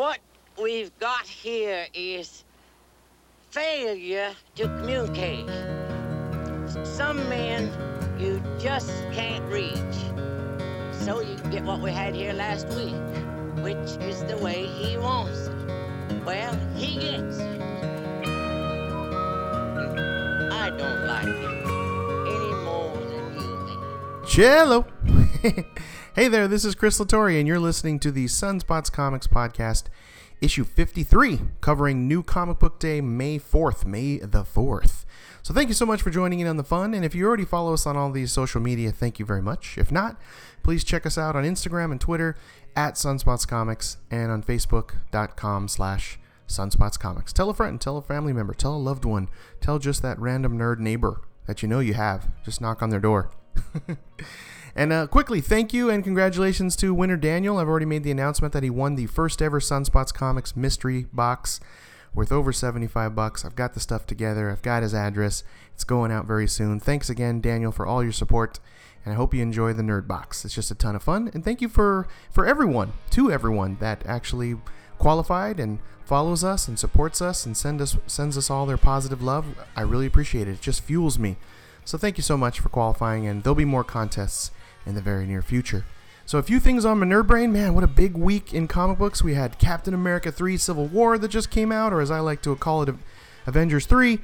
what we've got here is failure to communicate. Some men you just can't reach. So you get what we had here last week, which is the way he wants it. Well, he gets it. I don't like it any more than you do. Cello. hey there, this is Chris Latore, and you're listening to the Sunspots Comics Podcast, issue 53, covering New Comic Book Day, May 4th, May the 4th. So thank you so much for joining in on the fun, and if you already follow us on all these social media, thank you very much. If not, please check us out on Instagram and Twitter at Sunspots Comics and on Facebook.com slash Sunspots Comics. Tell a friend, tell a family member, tell a loved one, tell just that random nerd neighbor that you know you have. Just knock on their door. and uh, quickly, thank you and congratulations to winner Daniel. I've already made the announcement that he won the first ever Sunspots Comics mystery box worth over 75 bucks. I've got the stuff together. I've got his address. It's going out very soon. Thanks again, Daniel, for all your support. And I hope you enjoy the Nerd Box. It's just a ton of fun. And thank you for for everyone, to everyone that actually qualified and follows us and supports us and send us sends us all their positive love. I really appreciate it. It just fuels me. So thank you so much for qualifying, and there'll be more contests in the very near future. So a few things on my nerd brain, man. What a big week in comic books. We had Captain America 3 Civil War that just came out, or as I like to call it, Avengers 3.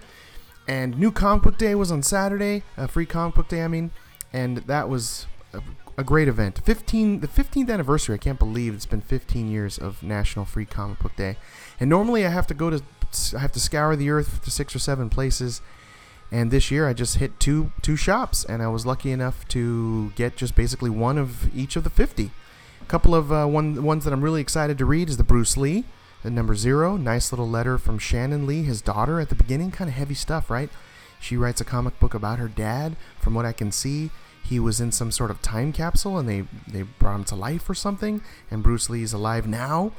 And New Comic Book Day was on Saturday, a free comic book day, I mean, and that was a, a great event. 15, the 15th anniversary. I can't believe it's been 15 years of National Free Comic Book Day. And normally I have to go to, I have to scour the earth to six or seven places and this year I just hit two two shops, and I was lucky enough to get just basically one of each of the 50. A couple of uh, one ones that I'm really excited to read is the Bruce Lee, the number zero. Nice little letter from Shannon Lee, his daughter, at the beginning. Kind of heavy stuff, right? She writes a comic book about her dad. From what I can see, he was in some sort of time capsule, and they they brought him to life or something. And Bruce Lee is alive now,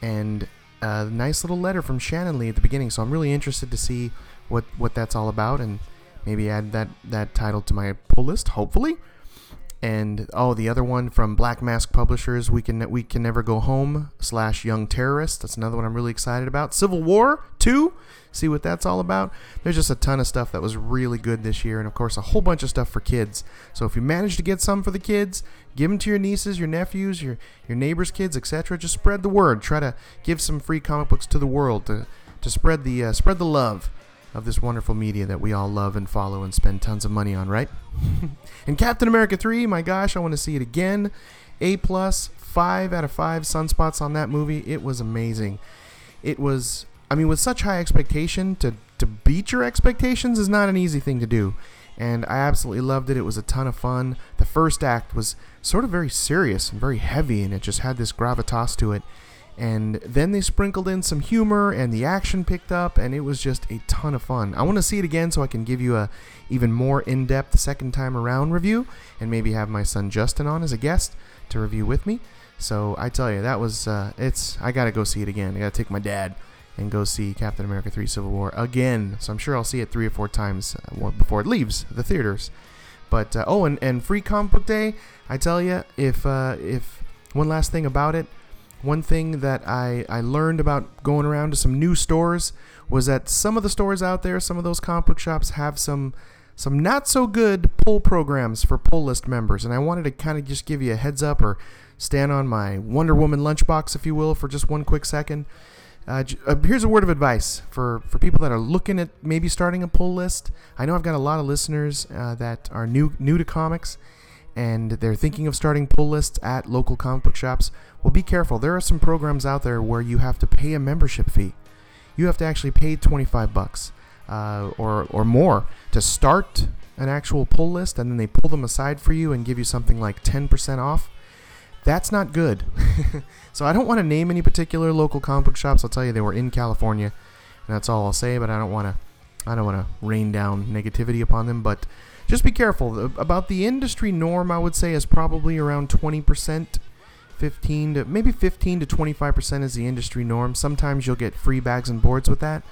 and a nice little letter from Shannon Lee at the beginning. So I'm really interested to see what what that's all about, and maybe add that that title to my pull list. Hopefully. And oh, the other one from Black Mask Publishers, we can we can never go home slash Young Terrorist. That's another one I'm really excited about. Civil War two, see what that's all about. There's just a ton of stuff that was really good this year, and of course a whole bunch of stuff for kids. So if you manage to get some for the kids, give them to your nieces, your nephews, your your neighbors' kids, etc. Just spread the word. Try to give some free comic books to the world to to spread the uh, spread the love of this wonderful media that we all love and follow and spend tons of money on, right? and Captain America 3, my gosh, I want to see it again. A plus, five out of five sunspots on that movie. It was amazing. It was, I mean, with such high expectation, to, to beat your expectations is not an easy thing to do. And I absolutely loved it. It was a ton of fun. The first act was sort of very serious and very heavy, and it just had this gravitas to it and then they sprinkled in some humor and the action picked up and it was just a ton of fun. I want to see it again so i can give you a even more in-depth second time around review and maybe have my son justin on as a guest to review with me. So i tell you that was uh, it's i gotta go see it again. I gotta take my dad and go see captain america 3 civil war again. So i'm sure i'll see it three or four times uh, before it leaves the theaters. But uh, oh and, and free comic book day i tell you if uh, if one last thing about it one thing that I, I learned about going around to some new stores was that some of the stores out there, some of those comic book shops have some some not so good pull programs for pull list members. And I wanted to kind of just give you a heads up or stand on my Wonder Woman lunchbox, if you will, for just one quick second. Uh, uh, here's a word of advice for, for people that are looking at maybe starting a pull list. I know I've got a lot of listeners uh, that are new new to comics and they're thinking of starting pull lists at local comic book shops, well, be careful. There are some programs out there where you have to pay a membership fee. You have to actually pay 25 bucks uh, or, or more to start an actual pull list, and then they pull them aside for you and give you something like 10% off. That's not good. so I don't want to name any particular local comic book shops. I'll tell you they were in California, and that's all I'll say. But I don't want to, I don't want to rain down negativity upon them. But just be careful about the industry norm. I would say is probably around 20%, 15 to maybe 15 to 25% is the industry norm. Sometimes you'll get free bags and boards with that,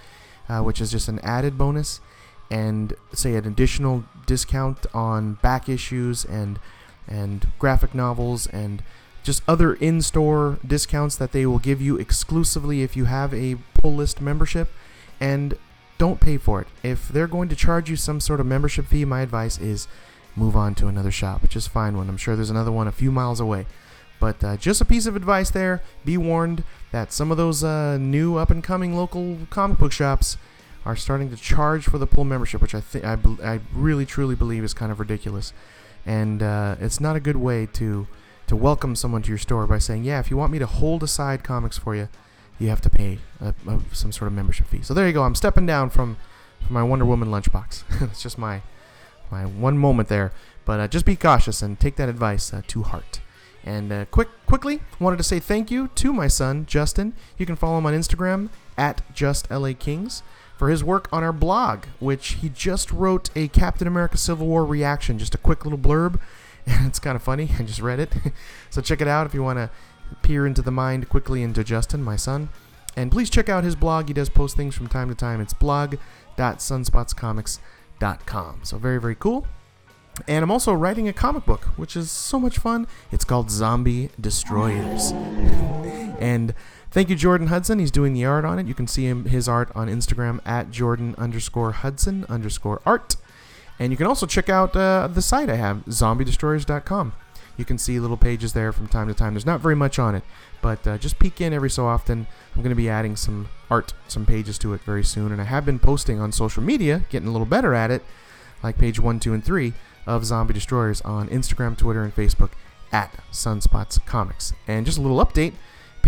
uh, which is just an added bonus, and say an additional discount on back issues and and graphic novels and just other in-store discounts that they will give you exclusively if you have a pull list membership and don't pay for it. If they're going to charge you some sort of membership fee my advice is move on to another shop just find one. I'm sure there's another one a few miles away. But uh, just a piece of advice there. Be warned that some of those uh, new up and coming local comic book shops are starting to charge for the pull membership which i think I, I really truly believe is kind of ridiculous. And uh, it's not a good way to to welcome someone to your store by saying, "Yeah, if you want me to hold aside comics for you, you have to pay a, a, some sort of membership fee." So there you go. I'm stepping down from, from my Wonder Woman lunchbox. it's just my my one moment there. But uh, just be cautious and take that advice uh, to heart. And uh, quick, quickly, wanted to say thank you to my son Justin. You can follow him on Instagram at JustLAKings for his work on our blog, which he just wrote a Captain America Civil War reaction, just a quick little blurb and it's kind of funny. I just read it. so check it out if you want to peer into the mind quickly into Justin, my son. And please check out his blog. He does post things from time to time. It's blog.sunspotscomics.com. So very, very cool. And I'm also writing a comic book, which is so much fun. It's called Zombie Destroyers. and thank you, Jordan Hudson. He's doing the art on it. You can see him his art on Instagram at Jordan underscore Hudson underscore art. And you can also check out uh, the site I have, zombiedestroyers.com. You can see little pages there from time to time. There's not very much on it, but uh, just peek in every so often. I'm going to be adding some art, some pages to it very soon. And I have been posting on social media, getting a little better at it, like page 1, 2, and 3 of Zombie Destroyers on Instagram, Twitter, and Facebook at Sunspots Comics. And just a little update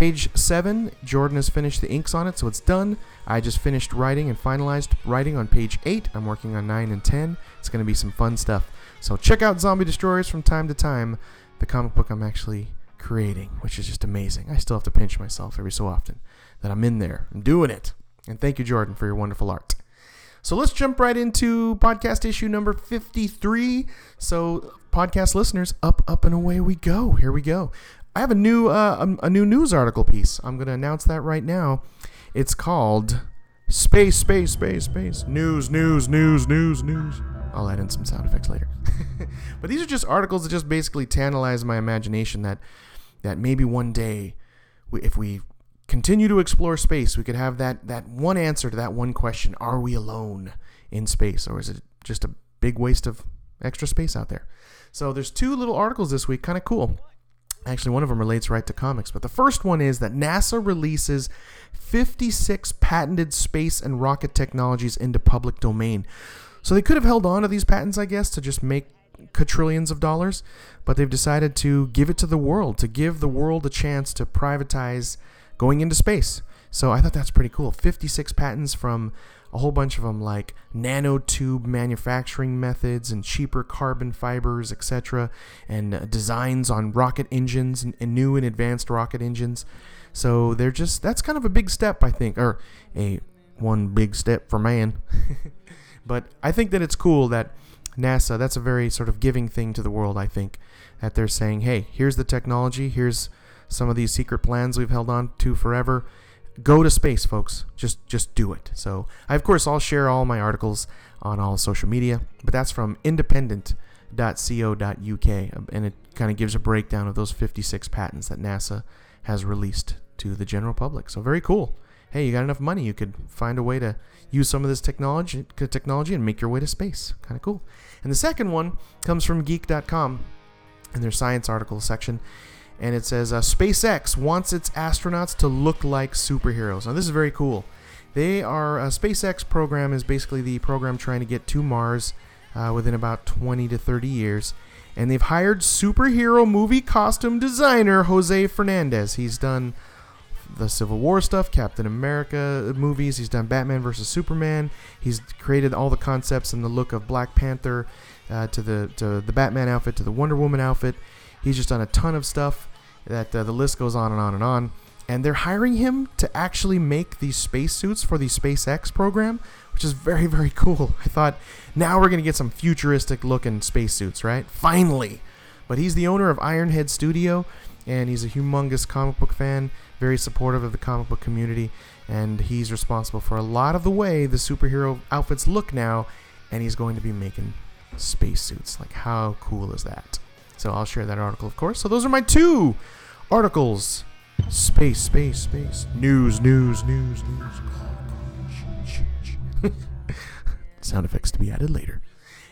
Page 7, Jordan has finished the inks on it, so it's done. I just finished writing and finalized writing on page 8. I'm working on 9 and 10. It's going to be some fun stuff. So check out Zombie Destroyers from time to time, the comic book I'm actually creating, which is just amazing. I still have to pinch myself every so often that I'm in there. I'm doing it. And thank you, Jordan, for your wonderful art. So let's jump right into podcast issue number 53. So, podcast listeners, up, up, and away we go. Here we go. I have a new uh, a, a new news article piece. I'm going to announce that right now. It's called Space, Space, Space, Space News, News, News, News, News. I'll add in some sound effects later. but these are just articles that just basically tantalize my imagination that that maybe one day, we, if we continue to explore space, we could have that that one answer to that one question: Are we alone in space, or is it just a big waste of extra space out there? So there's two little articles this week, kind of cool. Actually, one of them relates right to comics, but the first one is that NASA releases 56 patented space and rocket technologies into public domain. So they could have held on to these patents, I guess, to just make quadrillions of dollars, but they've decided to give it to the world, to give the world a chance to privatize going into space. So I thought that's pretty cool. 56 patents from a whole bunch of them like nanotube manufacturing methods and cheaper carbon fibers, etc., and uh, designs on rocket engines and, and, new and advanced rocket engines. So they're just that's kind of a big step, I think, or a one big step for man. but I think that it's cool that NASA, that's a very sort of giving thing to the world, I think, that they're saying, hey, here's the technology, here's some of these secret plans we've held on to forever go to space, folks. Just just do it. So I of course I'll share all my articles on all social media, but that's from independent.co.uk, and it kind of gives a breakdown of those 56 patents that NASA has released to the general public. So very cool. Hey, you got enough money, you could find a way to use some of this technology technology and make your way to space. Kind of cool. And the second one comes from geek.com in their science article section and it says uh, SpaceX wants its astronauts to look like superheroes. Now, this is very cool. They are uh, SpaceX program is basically the program trying to get to Mars uh, within about 20 to 30 years, and they've hired superhero movie costume designer Jose Fernandez. He's done the Civil War stuff, Captain America movies. He's done Batman versus Superman. He's created all the concepts and the look of Black Panther uh, to the to the Batman outfit to the Wonder Woman outfit. He's just done a ton of stuff that uh, the list goes on and on and on. And they're hiring him to actually make these spacesuits for the SpaceX program, which is very, very cool. I thought, now we're to get some futuristic looking spacesuits, right? Finally. But he's the owner of Ironhead Studio, and he's a humongous comic book fan, very supportive of the comic book community, and he's responsible for a lot of the way the superhero outfits look now, and he's going to be making spacesuits. Like, how cool is that? So I'll share that article, of course. So those are my two articles. Space, space, space. News, news, news, news. Sound effects to be added later.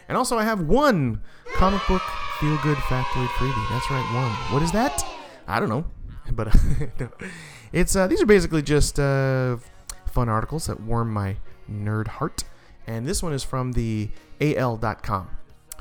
And also, I have one comic book feel good factoid freebie. That's right, one. What is that? I don't know, but no. it's uh, these are basically just uh, fun articles that warm my nerd heart. And this one is from the AL.com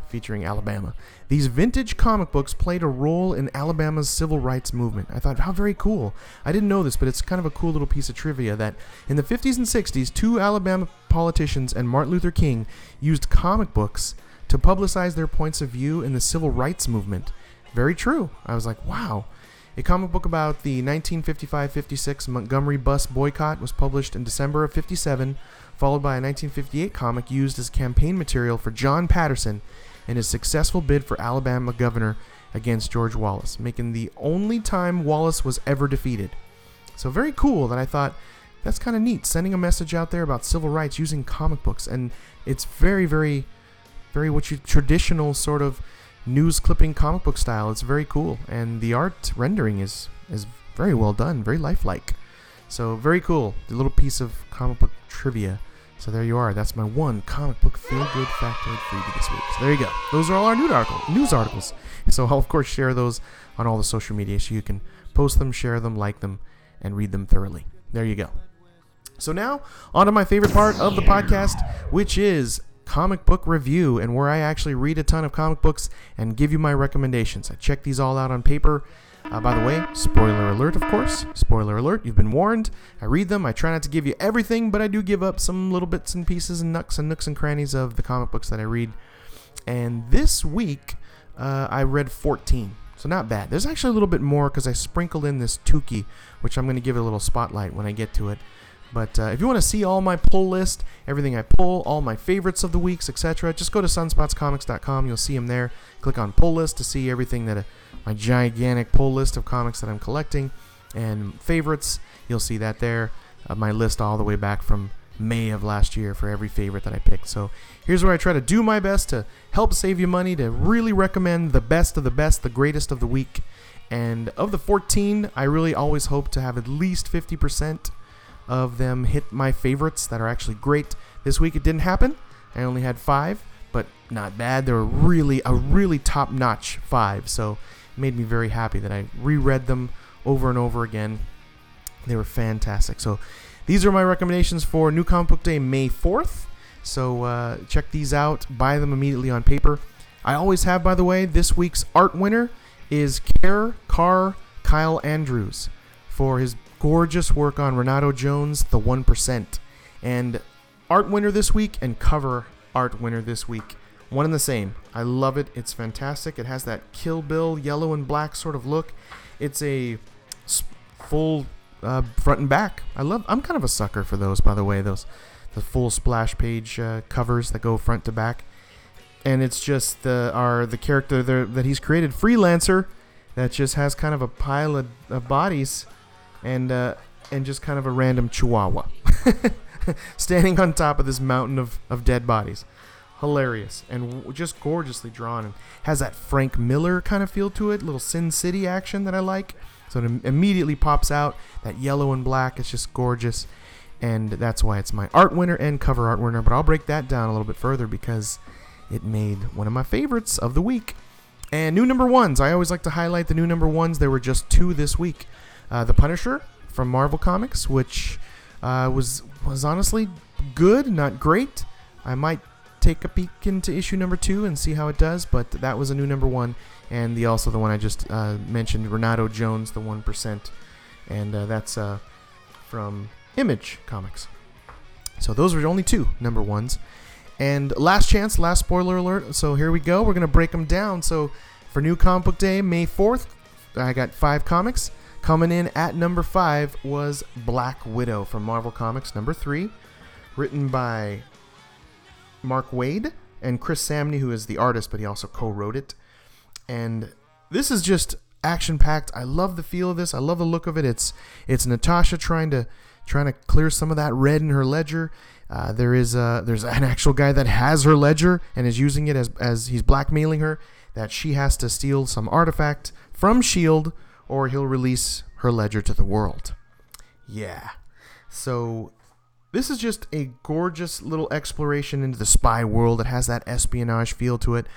featuring Alabama. These vintage comic books played a role in Alabama's civil rights movement. I thought, how very cool. I didn't know this, but it's kind of a cool little piece of trivia that in the 50s and 60s, two Alabama politicians and Martin Luther King used comic books to publicize their points of view in the civil rights movement. Very true. I was like, wow. A comic book about the 1955 56 Montgomery bus boycott was published in December of 57, followed by a 1958 comic used as campaign material for John Patterson in his successful bid for Alabama governor against George Wallace, making the only time Wallace was ever defeated. So, very cool that I thought that's kind of neat, sending a message out there about civil rights using comic books. And it's very, very, very what you traditional sort of news clipping comic book style. It's very cool. And the art rendering is, is very well done, very lifelike. So, very cool. The little piece of comic book trivia so there you are. That's my one comic book feel good factoid for you this week. So there you go. Those are all our news article news articles. So I'll of course share those on all the social media so you can post them, share them, like them, and read them thoroughly. There you go. So now on to my favorite part of the podcast, which is comic book review and where I actually read a ton of comic books and give you my recommendations. I check these all out on paper uh, by the way, spoiler alert, of course. Spoiler alert, you've been warned. I read them. I try not to give you everything, but I do give up some little bits and pieces and nooks and nooks and crannies of the comic books that I read. And this week, uh, I read 14. So not bad. There's actually a little bit more because I sprinkled in this Tuki, which I'm going to give a little spotlight when I get to it. But uh, if you want to see all my pull list, everything I pull, all my favorites of the weeks, etc., just go to sunspotscomics.com. You'll see them there. Click on pull list to see everything that my gigantic pull list of comics that I'm collecting and favorites. You'll see that there. Uh, my list all the way back from May of last year for every favorite that I picked. So here's where I try to do my best to help save you money, to really recommend the best of the best, the greatest of the week. And of the 14, I really always hope to have at least 50% of them hit my favorites that are actually great. This week it didn't happen. I only had five, but not bad. They were really a really top notch five. So it made me very happy that I reread them over and over again. They were fantastic. So these are my recommendations for New Comic Book Day, May 4th. So uh, check these out. Buy them immediately on paper. I always have, by the way, this week's art winner is Care Carr Kyle Andrews for his gorgeous work on Renato Jones, The 1%. And art winner this week and cover art winner this week one and the same. I love it. It's fantastic. It has that Kill Bill yellow and black sort of look. It's a full uh, front and back. I love. I'm kind of a sucker for those, by the way. Those the full splash page uh, covers that go front to back, and it's just the our the character that he's created, freelancer, that just has kind of a pile of, of bodies, and uh, and just kind of a random chihuahua standing on top of this mountain of, of dead bodies hilarious and just gorgeously drawn and has that Frank Miller kind of feel to it, little Sin City action that I like. So it immediately pops out that yellow and black. It's just gorgeous, and that's why it's my art winner and cover art winner. But I'll break that down a little bit further because it made one of my favorites of the week. And new number ones. I always like to highlight the new number ones. There were just two this week. Uh, the Punisher from Marvel Comics, which uh, was was honestly good, not great. I might take a peek into issue number two and see how it does. But that was a new number one, and the also the one I just uh, mentioned, Renato Jones, the one percent, and uh, that's uh, from Image Comics. So those were only two number ones. And last chance, last spoiler alert. So here we go. We're gonna break them down. So for New Comic Book Day, May fourth, I got five comics. Coming in at number five was Black Widow from Marvel Comics, number three, written by Mark Waid and Chris Samnee, who is the artist, but he also co-wrote it. And this is just action packed. I love the feel of this. I love the look of it. It's it's Natasha trying to trying to clear some of that red in her ledger. Uh, there is a, there's an actual guy that has her ledger and is using it as as he's blackmailing her. that she has to steal some artifact from S.H.I.E.L.D., or he'll release her ledger to the world. Yeah. So this is just a gorgeous little exploration into the spy world. It has that espionage feel to it.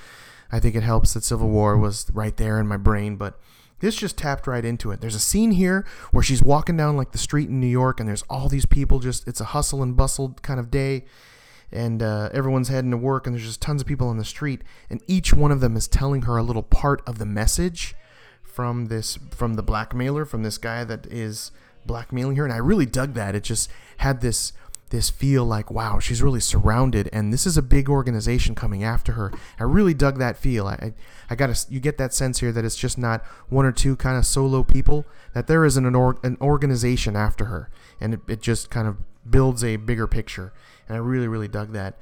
I think it helps that Civil War was right there in my brain, but this just tapped right into it. There's a scene here where she's walking down like the street in New York, and there's all these people. Just it's a hustle and bustle kind of day, and uh, everyone's heading to work, and there's just tons of people on the street, and each one of them is telling her a little part of the message from this from the blackmailer from this guy that is blackmailing her, and I really dug that. It just had this this feel like wow she's really surrounded and this is a big organization coming after her. I really dug that feel. I i, I got you get that sense here that it's just not one or two kind of solo people that there is an, an, or, an organization after her and it, it just kind of builds a bigger picture and i really really dug that.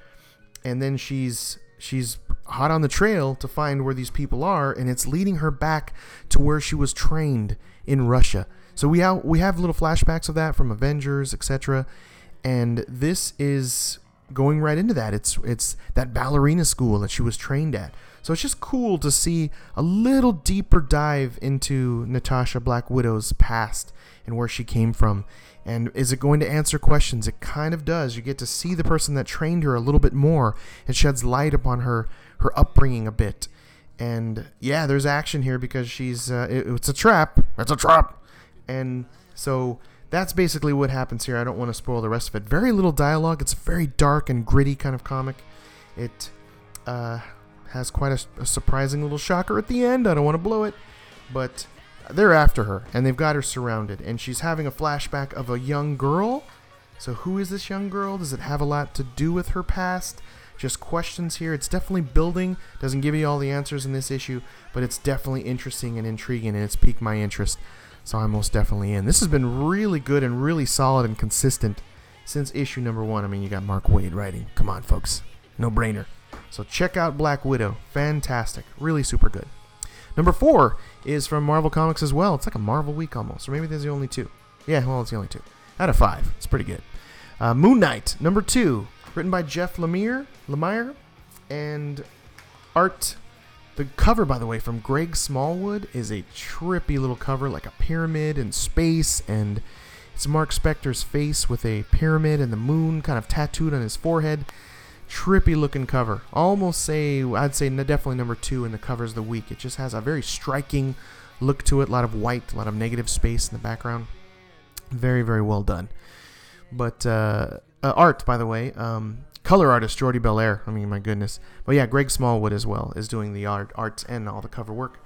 And then she's she's hot on the trail to find where these people are and it's leading her back to where she was trained in russia so we have we have little flashbacks of that from avengers etc and this is going right into that. It's it's that ballerina school that she was trained at. So it's just cool to see a little deeper dive into Natasha Black Widow's past and where she came from. And is it going to answer questions? It kind of does. You get to see the person that trained her a little bit more. It sheds light upon her her upbringing a bit. And yeah, there's action here because she's uh, it, it's a trap. It's a trap. And so that's basically what happens here. I don't want to spoil the rest of it. Very little dialogue. It's a very dark and gritty kind of comic. It uh, has quite a, a, surprising little shocker at the end. I don't want to blow it, but they're after her and they've got her surrounded, and she's having a flashback of a young girl. So who is this young girl? Does it have a lot to do with her past? Just questions here. It's definitely building. Doesn't give you all the answers in this issue, but it's definitely interesting and intriguing, and it's piqued my interest. So I'm most definitely in. This has been really good and really solid and consistent since issue number one. I mean, you got Mark Waid writing. Come on, folks. No brainer. So check out Black Widow. Fantastic. Really super good. Number four is from Marvel Comics as well. It's like a Marvel week almost. Or maybe there's the only two. Yeah, well, it's the only two. Out of five. It's pretty good. Uh, Moon Knight, number two. Written by Jeff Lemire, Lemire and art the cover, by the way, from Greg Smallwood is a trippy little cover, like a pyramid in space, and it's Mark Spector's face with a pyramid and the moon kind of tattooed on his forehead. Trippy looking cover. Almost say, I'd say definitely number two in the covers of the week. It just has a very striking look to it, a lot of white, a lot of negative space in the background. Very, very well done. But uh, uh, art, by the way, um, color artist Jordie Bellaire. I mean, my goodness. But yeah, Greg Smallwood as well is doing the art, art and all the cover work.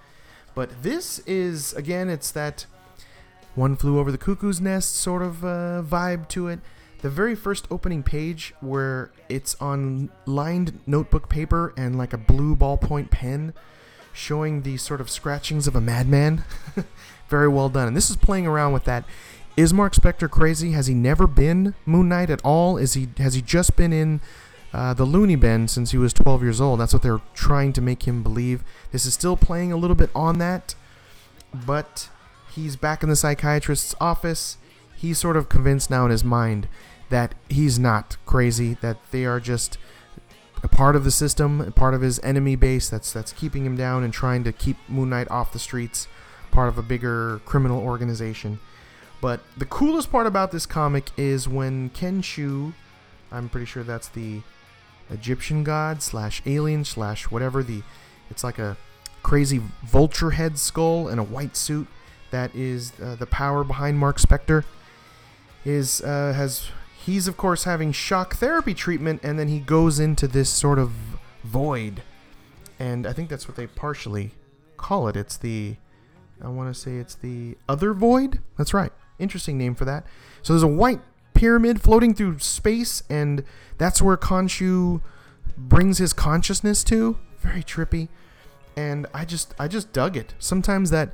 But this is again, it's that one flew over the cuckoo's nest sort of uh, vibe to it. The very first opening page where it's on lined notebook paper and like a blue ballpoint pen showing the sort of scratchings of a madman. very well done. And this is playing around with that is Mark Spector crazy? Has he never been Moon Knight at all? Is he has he just been in uh, the loony bin since he was 12 years old? That's what they're trying to make him believe. This is still playing a little bit on that, but he's back in the psychiatrist's office. He's sort of convinced now in his mind that he's not crazy. That they are just a part of the system, a part of his enemy base that's that's keeping him down and trying to keep Moon Knight off the streets, part of a bigger criminal organization. But the coolest part about this comic is when Khonshu, I'm pretty sure that's the Egyptian god slash alien slash whatever the, it's like a crazy vulture head skull and a white suit that is uh, the power behind Mark Spector. Is uh, has he's of course having shock therapy treatment and then he goes into this sort of void, and I think that's what they partially call it. It's the I want to say it's the other void. That's right. Interesting name for that. So there's a white pyramid floating through space, and that's where Khonshu brings his consciousness to. Very trippy, and I just I just dug it. Sometimes that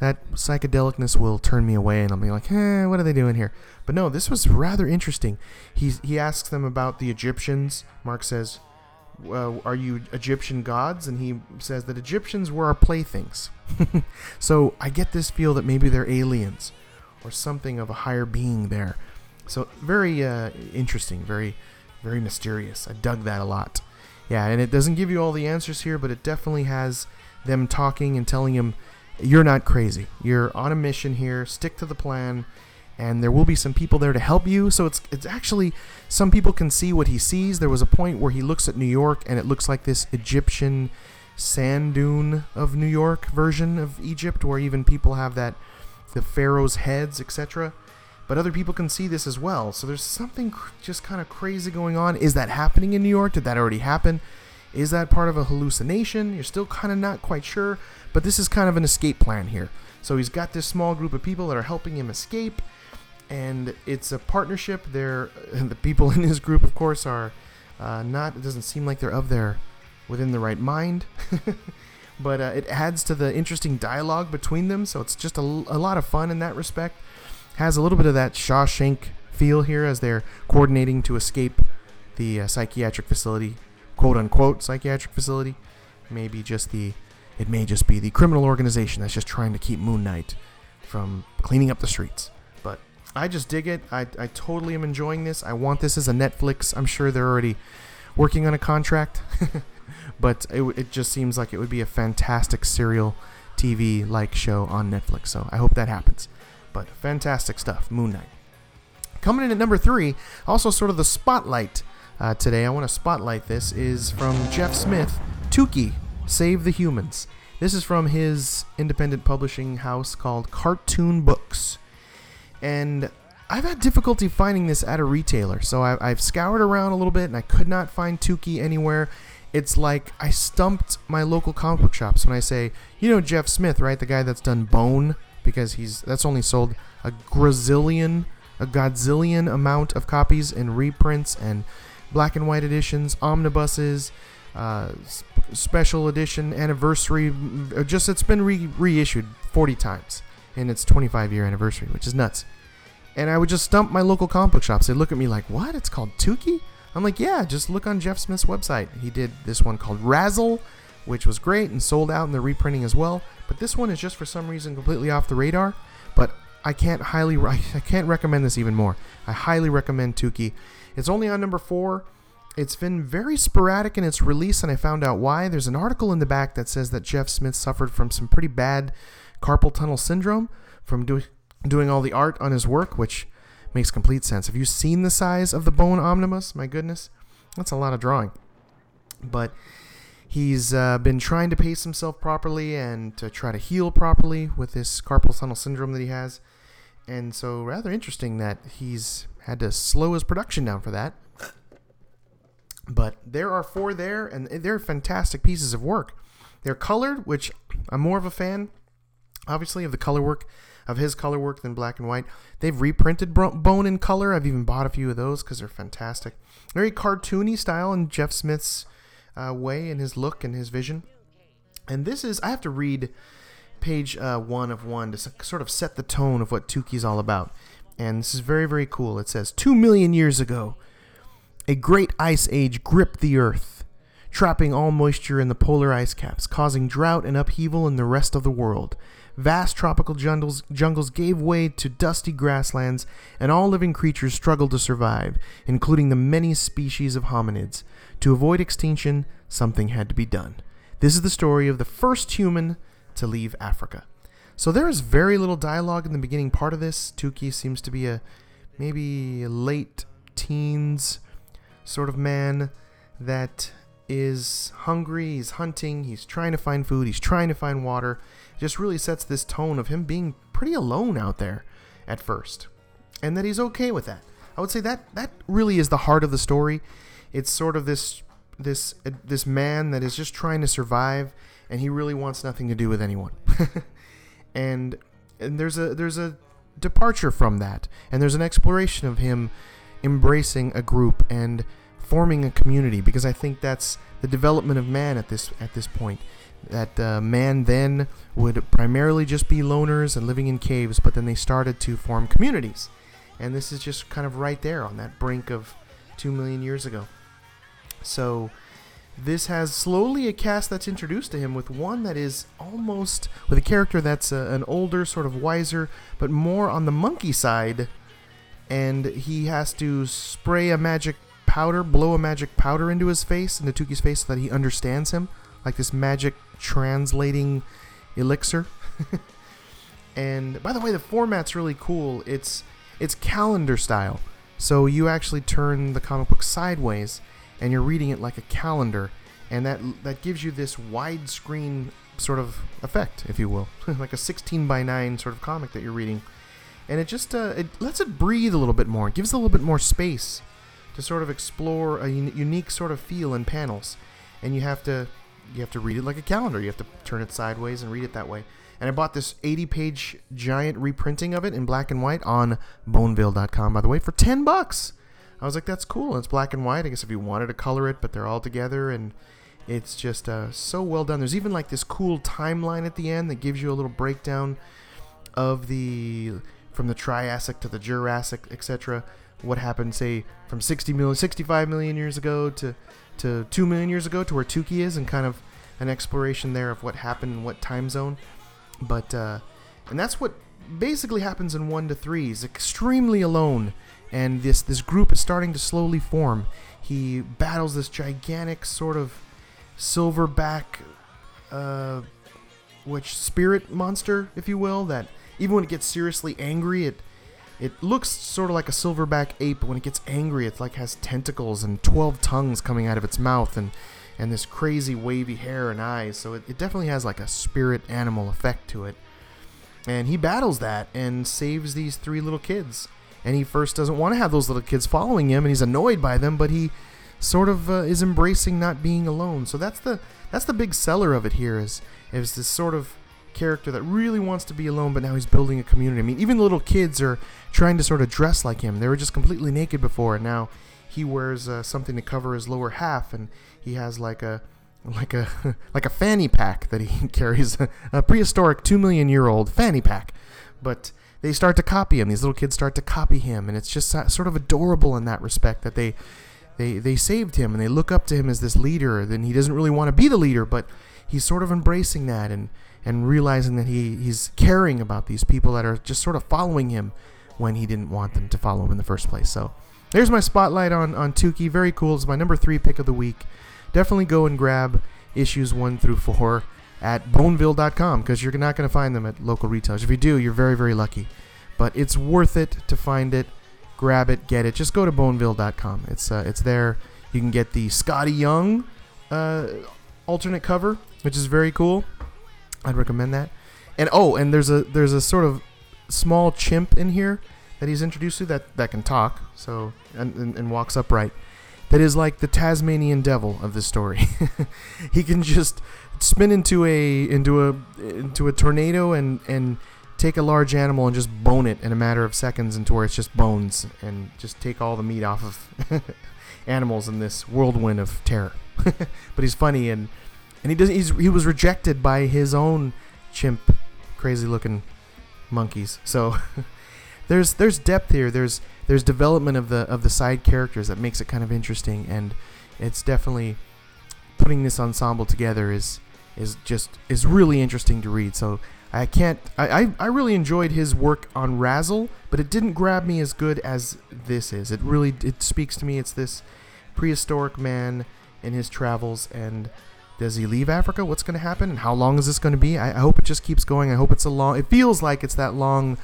that psychedelicness will turn me away, and I'll be like, "Eh, what are they doing here?" But no, this was rather interesting. He he asks them about the Egyptians. Mark says, "Are you Egyptian gods?" And he says that Egyptians were our playthings. so I get this feel that maybe they're aliens or something of a higher being there. So very uh, interesting, very very mysterious. I dug that a lot. Yeah, and it doesn't give you all the answers here, but it definitely has them talking and telling him, "You're not crazy. You're on a mission here. Stick to the plan." And there will be some people there to help you. So it's it's actually some people can see what he sees. There was a point where he looks at New York and it looks like this Egyptian sand dune of New York version of Egypt, where even people have that the pharaoh's heads, etc. But other people can see this as well. So there's something cr- just kind of crazy going on. Is that happening in New York? Did that already happen? Is that part of a hallucination? You're still kind of not quite sure. But this is kind of an escape plan here. So he's got this small group of people that are helping him escape, and it's a partnership. They're the people in his group, of course, are uh, not. It doesn't seem like they're of their within the right mind. but uh, it adds to the interesting dialogue between them, so it's just a, a lot of fun in that respect. Has a little bit of that Shawshank feel here as they're coordinating to escape the uh, psychiatric facility, quote unquote psychiatric facility. Maybe just the, it may just be the criminal organization that's just trying to keep Moon Knight from cleaning up the streets. But I just dig it. I, I totally am enjoying this. I want this as a Netflix. I'm sure they're already working on a contract. but it, it just seems like it would be a fantastic serial TV like show on Netflix. So I hope that happens. But fantastic stuff, Moon Knight. Coming in at number three, also sort of the spotlight uh, today. I want to spotlight this is from Jeff Smith, Tuki, Save the Humans. This is from his independent publishing house called Cartoon Books. And I've had difficulty finding this at a retailer, so I, have scoured around a little bit and I could not find Tuki anywhere. It's like I stumped my local comic book shops when I say, you know, Jeff Smith, right? The guy that's done Bone, because he's that's only sold a grazillion, a godzillion amount of copies and reprints and black and white editions, omnibuses, uh, special edition, anniversary. Uh, just it's been re- reissued 40 times in its 25 year anniversary, which is nuts. And I would just stump my local comic book shops. They'd look at me like, "What? It's called Tuki?" I'm like, "Yeah, just look on Jeff Smith's website. He did this one called RASL." which was great and sold out in the reprinting as well. But this one is just for some reason completely off the radar. But I can't highly I can't recommend this even more. I highly recommend Tuki. It's only on number four. It's been very sporadic in its release, and I found out why. There's an article in the back that says that Jeff Smith suffered from some pretty bad carpal tunnel syndrome from doing all the art on his work, which makes complete sense. Have you seen the size of the bone omnibus? My goodness, that's a lot of drawing. But He's uh, been trying to pace himself properly and to try to heal properly with this carpal tunnel syndrome that he has. And so, rather interesting that he's had to slow his production down for that. But there are four there, and they're fantastic pieces of work. They're colored, which I'm more of a fan, obviously, of the color work, of his color work than black and white. They've reprinted Bone in color. I've even bought a few of those because they're fantastic. Very cartoony style in Jeff Smith's uh, way and his look and his vision. And this is, I have to read page uh, one of one to sort of set the tone of what Tuki's all about. And this is very, very cool. It says, Two million years ago, a great ice age gripped the earth, trapping all moisture in the polar ice caps, causing drought and upheaval in the rest of the world. Vast tropical jungles, jungles gave way to dusty grasslands, and all living creatures struggled to survive, including the many species of hominids. To avoid extinction, something had to be done. This is the story of the first human to leave Africa. So there is very little dialogue in the beginning part of this. Tuki seems to be a maybe late teens sort of man that is hungry, he's hunting, he's trying to find food, he's trying to find water. Just really sets this tone of him being pretty alone out there at first. And that he's okay with that. I would say that that really is the heart of the story it's sort of this this uh, this man that is just trying to survive and he really wants nothing to do with anyone. and and there's a there's a departure from that and there's an exploration of him embracing a group and forming a community because I think that's the development of man at this at this point. That uh, man then would primarily just be loners and living in caves, but then they started to form communities, and this is just kind of right there on that brink of two million years ago. So this has slowly a cast that's introduced to him with one that is almost with a character that's a, an older, sort of wiser, but more on the monkey side. And he has to spray a magic powder, blow a magic powder into his face, into Tuki's face, so that he understands him, like this magic translating elixir. and by the way, the format's really cool. It's it's calendar style. So you actually turn the comic book sideways and you're reading it like a calendar and that that gives you this widescreen sort of effect, if you will, like a 16 by 9 sort of comic that you're reading. And it just uh, it lets it breathe a little bit more. It gives a little bit more space to sort of explore a un- unique sort of feel in panels. And you have to you have to read it like a calendar. You have to turn it sideways and read it that way. And I bought this 80 page giant reprinting of it in black and white on boneville.com, by the way, for 10 bucks. I was like, that's cool. It's black and white. I guess if you wanted to color it, but they're all together and it's just uh, so well done. There's even like this cool timeline at the end that gives you a little breakdown of the from the Triassic to the Jurassic, etc. What happened, say, from 60 million, 65 million years ago to to 2 million years ago to where Tuki is, and kind of an exploration there of what happened in what time zone. But uh, and that's what basically happens in one to three. He's extremely alone, and this this group is starting to slowly form. He battles this gigantic sort of silverback, uh, which spirit monster, if you will, that even when it gets seriously angry, it it looks sort of like a silverback ape. But when it gets angry, it like has tentacles and twelve tongues coming out of its mouth, and and this crazy wavy hair and eyes. So it, it definitely has like a spirit animal effect to it. And he battles that and saves these three little kids. And he first doesn't want to have those little kids following him, and he's annoyed by them, but he sort of uh, is embracing not being alone. So that's the that's the big seller of it here is is this sort of character that really wants to be alone, but now he's building a community. I mean, even the little kids are trying to sort of dress like him. They were just completely naked before, and now he wears uh, something to cover his lower half, and he has like a like a like a fanny pack that he carries, a prehistoric two million year old fanny pack. But they start to copy him. These little kids start to copy him, and it's just sort of adorable in that respect that they they they saved him and they look up to him as this leader. Then he doesn't really want to be the leader, but he's sort of embracing that and and realizing that he he's caring about these people that are just sort of following him when he didn't want them to follow him in the first place. So there's my spotlight on on Tuki. Very cool. It's my number three pick of the week. Definitely go and grab issues one through four at boneville.com because you're not going to find them at local retailers. If you do, you're very very lucky. But it's worth it to find it grab it, get it. Just go to boneville.com. It's uh, it's there. You can get the Skottie Young uh, alternate cover, which is very cool. I'd recommend that. And oh, and there's a there's a sort of small chimp in here that he's introduced to that that can talk, so and, and, and walks upright. That is like the Tasmanian devil of this story. he can just spin into a into a into a tornado and and take a large animal and just bone it in a matter of seconds into where it's just bones and just take all the meat off of animals in this whirlwind of terror. but he's funny and and he does he's, he was rejected by his own chimp crazy looking monkeys. So there's there's depth here. There's there's development of the of the side characters that makes it kind of interesting and it's definitely putting this ensemble together is is just is really interesting to read. So I can't. I, I, I really enjoyed his work on RASL, but it didn't grab me as good as this is. It really it speaks to me. It's this prehistoric man in his travels, and does he leave Africa? What's going to happen? And how long is this going to be? I, I hope it just keeps going. I hope it's a long. It feels like it's that long,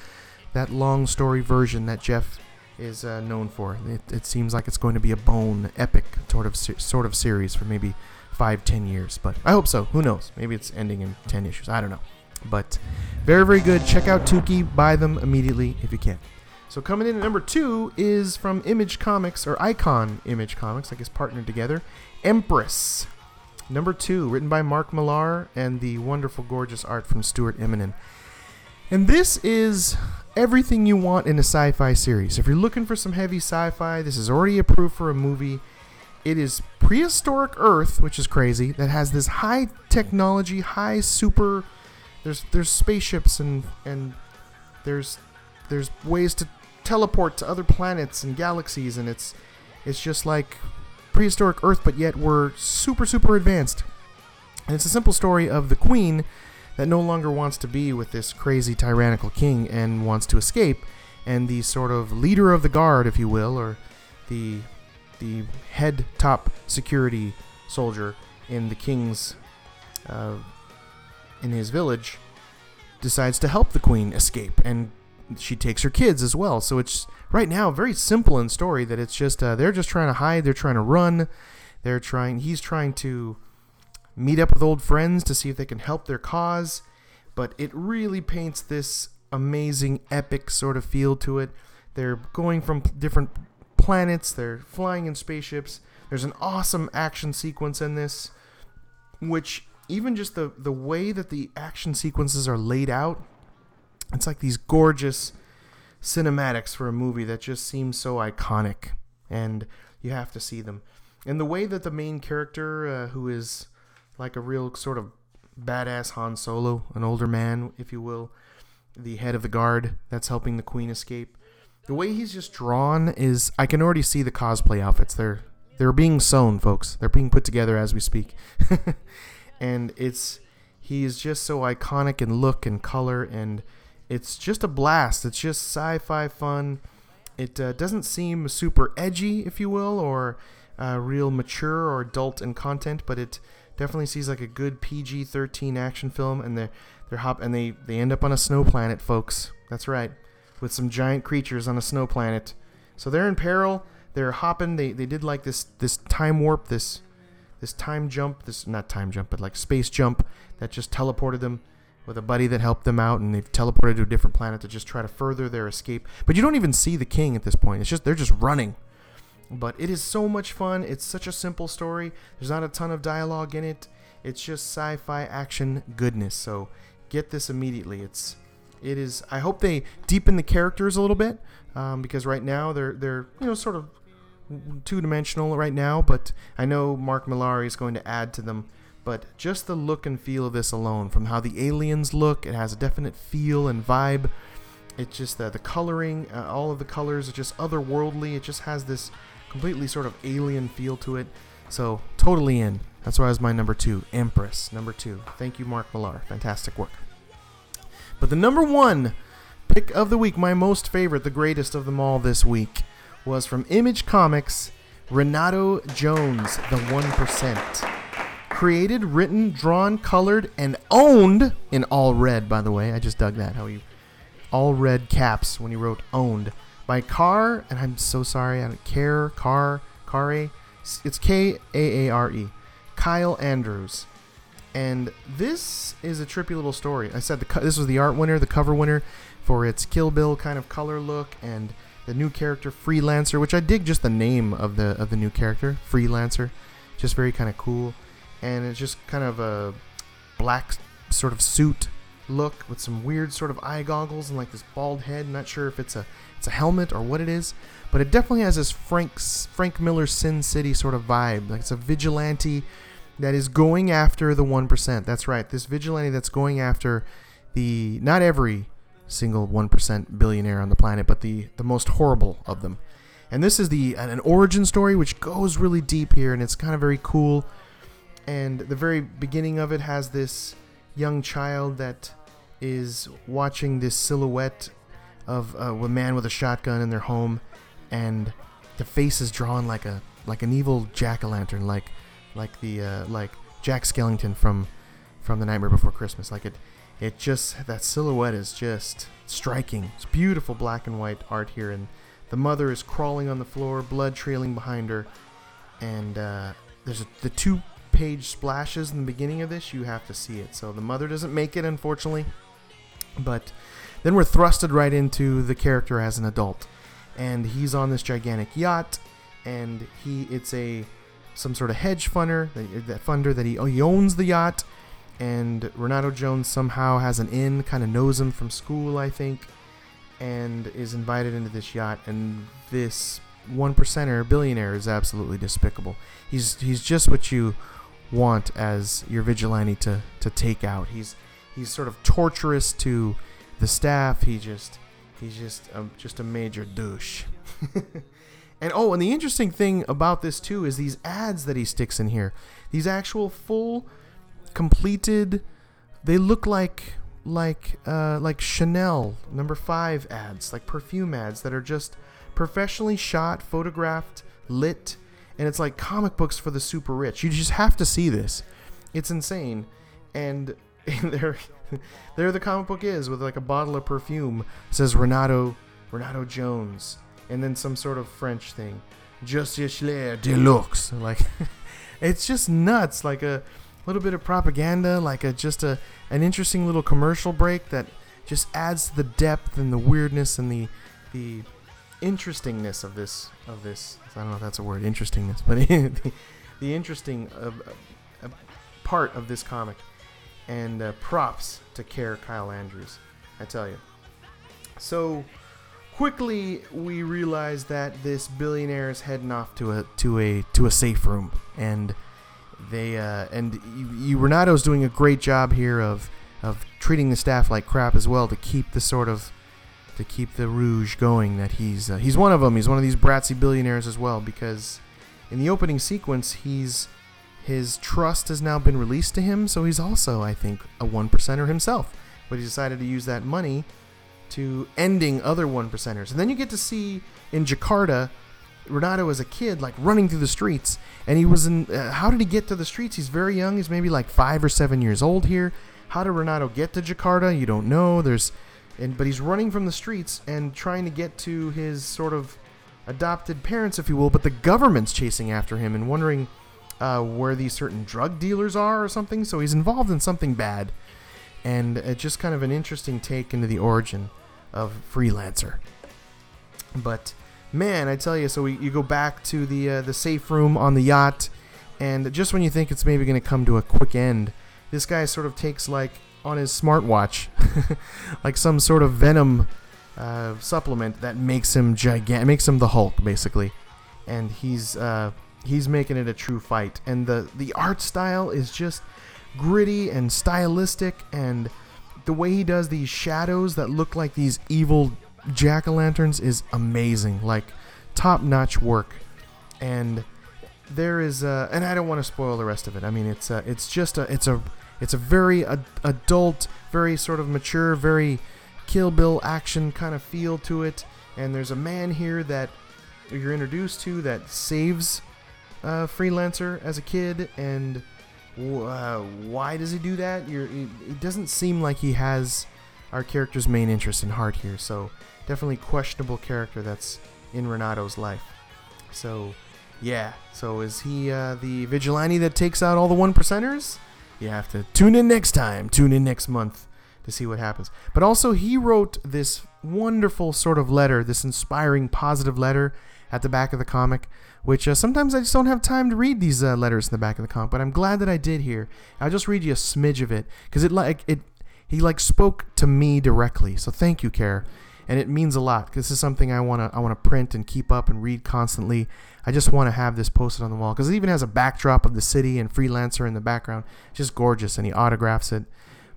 that long story version that Jeff is uh, known for. It, it seems like it's going to be a bone epic sort of sort of series for maybe five, ten years. But I hope so. Who knows? Maybe it's ending in ten issues. I don't know. But very, very good. Check out Tuki. Buy them immediately if you can. So coming in at number two is from Image Comics, or Icon Image Comics, I guess partnered together. Empress. Number two, written by Mark Millar and the wonderful, gorgeous art from Stuart Immonen. And this is everything you want in a sci fi series. If you're looking for some heavy sci fi, this is already approved for a movie. It is prehistoric Earth, which is crazy, that has this high technology, high super there's there's spaceships and and there's there's ways to teleport to other planets and galaxies and it's it's just like prehistoric Earth, but yet we're super super advanced. And it's a simple story of the queen that no longer wants to be with this crazy tyrannical king and wants to escape, and the sort of leader of the guard, if you will, or the the head top security soldier in the king's uh, in his village decides to help the queen escape and she takes her kids as well. So it's right now very simple in story that it's just uh, they're just trying to hide, they're trying to run, they're trying he's trying to meet up with old friends to see if they can help their cause, but it really paints this amazing epic sort of feel to it. They're going from different planets, they're flying in spaceships. There's an awesome action sequence in this which even just the the way that the action sequences are laid out it's like these gorgeous cinematics for a movie that just seems so iconic, and you have to see them. And the way that the main character, uh, who is like a real sort of badass Han Solo, an older man, if you will, the head of the guard that's helping the queen escape. The way he's just drawn is I can already see the cosplay outfits. They're they're being sewn, folks. They're being put together as we speak. and it's he is just so iconic in look and color and it's just a blast. It's just sci-fi fun. It uh, doesn't seem super edgy, if you will, or uh, real mature or adult in content, but it definitely seems like a good PG-13 action film. And they're they're hop and they they end up on a snow planet, folks. That's right, with some giant creatures on a snow planet. So they're in peril. They're hopping. They they did like this this time warp, this this time jump, this not time jump, but like space jump that just teleported them with a buddy that helped them out, and they've teleported to a different planet to just try to further their escape. But you don't even see the king at this point. It's just they're just running. But it is so much fun. It's such a simple story. There's not a ton of dialogue in it. It's just sci-fi action goodness. So get this immediately. It's it is. I hope they deepen the characters a little bit um, because right now they're they're you know sort of two dimensional right now. But I know Mark Millar is going to add to them but just the look and feel of this alone, from how the aliens look, it has a definite feel and vibe. It's just that the coloring, uh, all of the colors are just otherworldly. It just has this completely sort of alien feel to it. So totally in. That's why it was my number two, Empress. Number two. Thank you, Mark Millar. Fantastic work. But the number one pick of the week, my most favorite, the greatest of them all this week, was from Image Comics, Renato Jones, the 1% created, written, drawn, colored, and owned in all red, by the way. I just dug that. How you all red caps when you wrote owned by Car, and I'm so sorry, I don't care, Car, Kare. It's K A A R E. Kyle Andrews. And this is a trippy little story. I said the this was the art winner, the cover winner for its Kill Bill kind of color look and the new character Freelancer, which I dig just the name of the of the new character, Freelancer. Just very kind of cool and it's just kind of a black sort of suit look with some weird sort of eye goggles and like this bald head. Not sure if it's a it's a helmet or what it is, but it definitely has this Frank Frank Miller Sin City sort of vibe. Like it's a vigilante that is going after the one percent. That's right, this vigilante that's going after the not every single one percent billionaire on the planet, but the the most horrible of them. And this is the an origin story which goes really deep here, and it's kind of very cool and the very beginning of it has this young child that is watching this silhouette of uh, a man with a shotgun in their home, and the face is drawn like a like an evil jack o' lantern, like like the uh, like Jack Skellington from from the Nightmare Before Christmas. Like it, it just that silhouette is just striking. It's beautiful black and white art here, and the mother is crawling on the floor, blood trailing behind her, and uh, there's a, the two page splashes in the beginning of this, you have to see it. So the mother doesn't make it, unfortunately. But then we're thrusted right into the character as an adult. And he's on this gigantic yacht, and he it's a some sort of hedge funder that, funder that he, oh, he owns the yacht and Renato Jones somehow has an in, kind of knows him from school, I think, and is invited into this yacht. And this one percenter billionaire is absolutely despicable. He's he's just what you want as your vigilante to to take out. He's he's sort of torturous to the staff. He just he's just a, just a major douche. and oh, and the interesting thing about this too is these ads that he sticks in here. These actual full completed they look like like uh, like Chanel number 5 ads, like perfume ads that are just professionally shot, photographed, lit and it's like comic books for the super rich. You just have to see this. It's insane, and there, there the comic book is with like a bottle of perfume. It says Renato, Renato Jones, and then some sort of French thing, Justice Deluxe. Like, it's just nuts. Like a little bit of propaganda, like a just a an interesting little commercial break that just adds to the depth and the weirdness and the the interestingness of this of this. I don't know if that's a word, interestingness, but the, the interesting uh, uh, part of this comic. And uh, props to Kaare Kyle Andrews, I tell you. So quickly we realize that this billionaire is heading off to a to a to a safe room, and they uh, and you, Renato's doing a great job here of of treating the staff like crap as well to keep the sort of to keep the rouge going that he's uh, he's one of them. He's one of these bratsy billionaires as well because in the opening sequence he's his trust has now been released to him, so he's also I think a one percenter himself. But he decided to use that money to ending other one percenters, and then you get to see in Jakarta. Renato as a kid, like running through the streets, and he was in. Uh, how did he get to the streets? He's very young. He's maybe like five or seven years old here. How did Renato get to Jakarta? You don't know. There's and but he's running from the streets and trying to get to his sort of adopted parents, if you will. But the government's chasing after him and wondering uh, where these certain drug dealers are or something. So he's involved in something bad, and it's just kind of an interesting take into the origin of freelancer. But man, I tell you, so we, you go back to the uh, the safe room on the yacht, and just when you think it's maybe going to come to a quick end, this guy sort of takes like on his smartwatch, like some sort of venom uh, supplement that makes him gigantic, makes him the Hulk basically, and he's uh, he's making it a true fight. And the the art style is just gritty and stylistic, and the way he does these shadows that look like these evil jack o' lanterns is amazing, like top notch work, and there is uh, and I don't want to spoil the rest of it. I mean, it's uh, it's just a it's a it's a very ad- adult, very sort of mature, very Kill Bill action kind of feel to it. And there's a man here that you're introduced to that saves uh, Freelancer as a kid. And uh, why does he do that? You're, it doesn't seem like he has our character's main interest in heart here. So definitely questionable character that's in Renato's life. So yeah. So is he uh, the vigilante that takes out all the one percenters? You have to tune in next time, tune in next month to see what happens. But also, he wrote this wonderful sort of letter, this inspiring, positive letter at the back of the comic, which uh, sometimes I just don't have time to read these uh, letters in the back of the comic. But I'm glad that I did here. I'll just read you a smidge of it because it like it he like spoke to me directly. So thank you, Kaare, and it means a lot. This is something I wanna I wanna print and keep up and read constantly. I just want to have this posted on the wall because it even has a backdrop of the city and freelancer in the background. Just gorgeous, and he autographs it.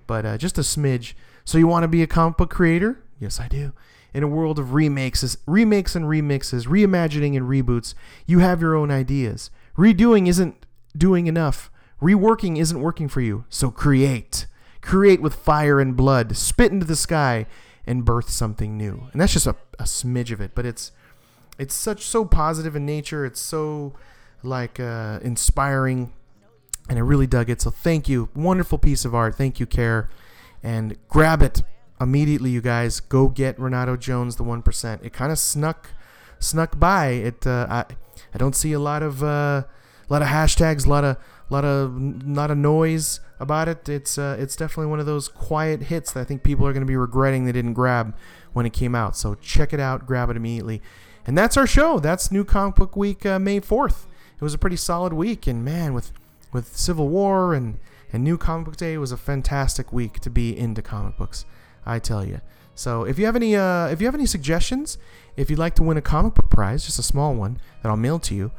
But uh, just a smidge. So you want to be a comic book creator? Yes, I do. In a world of remakes, remakes and remixes, reimagining and reboots, you have your own ideas. Redoing isn't doing enough. Reworking isn't working for you. So create. Create with fire and blood. Spit into the sky and birth something new. And that's just a, a smidge of it, but it's it's such so positive in nature. It's so like uh, inspiring, and I really dug it. So thank you, wonderful piece of art. Thank you, Kaare, and grab it immediately, you guys. Go get Renato Jones, the one percent. It kind of snuck snuck by. It uh, I I don't see a lot of uh, a lot of hashtags, a lot of a lot of lot of noise about it. It's uh, it's definitely one of those quiet hits that I think people are going to be regretting they didn't grab when it came out. So check it out, grab it immediately. And that's our show. That's New Comic Book Week, uh, May 4th. It was a pretty solid week, and man, with with Civil War and and New Comic Book Day, it was a fantastic week to be into comic books. I tell you. So if you have any uh, if you have any suggestions, if you'd like to win a comic book prize, just a small one that I'll mail to you,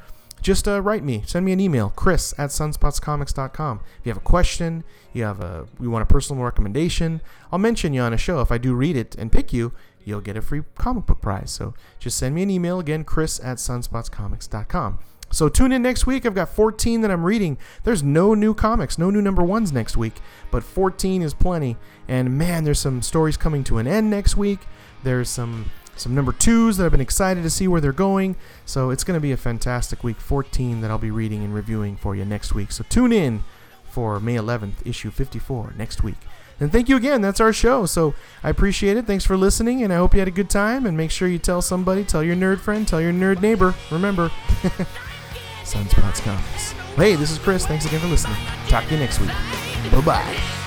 just uh, write me, send me an email, Chris at sunspotscomics.com. If you have a question, you have a you want a personal recommendation, I'll mention you on a show. If I do read it and pick you, you'll get a free comic book prize. So just send me an email again, chris at sunspotscomics.com. So tune in next week. I've got 14 that I'm reading. There's no new comics, no new number ones next week, but 14 is plenty. And man, there's some stories coming to an end next week. There's some some number twos that I've been excited to see where they're going. So it's going to be a fantastic week 14 that I'll be reading and reviewing for you next week. So tune in for May 11th, issue 54 next week. And thank you again. That's our show. So I appreciate it. Thanks for listening, and I hope you had a good time. And make sure you tell somebody, tell your nerd friend, tell your nerd neighbor. Remember, Sunspots Comics. Hey, this is Chris. Thanks again for listening. Talk to you next week. Bye bye.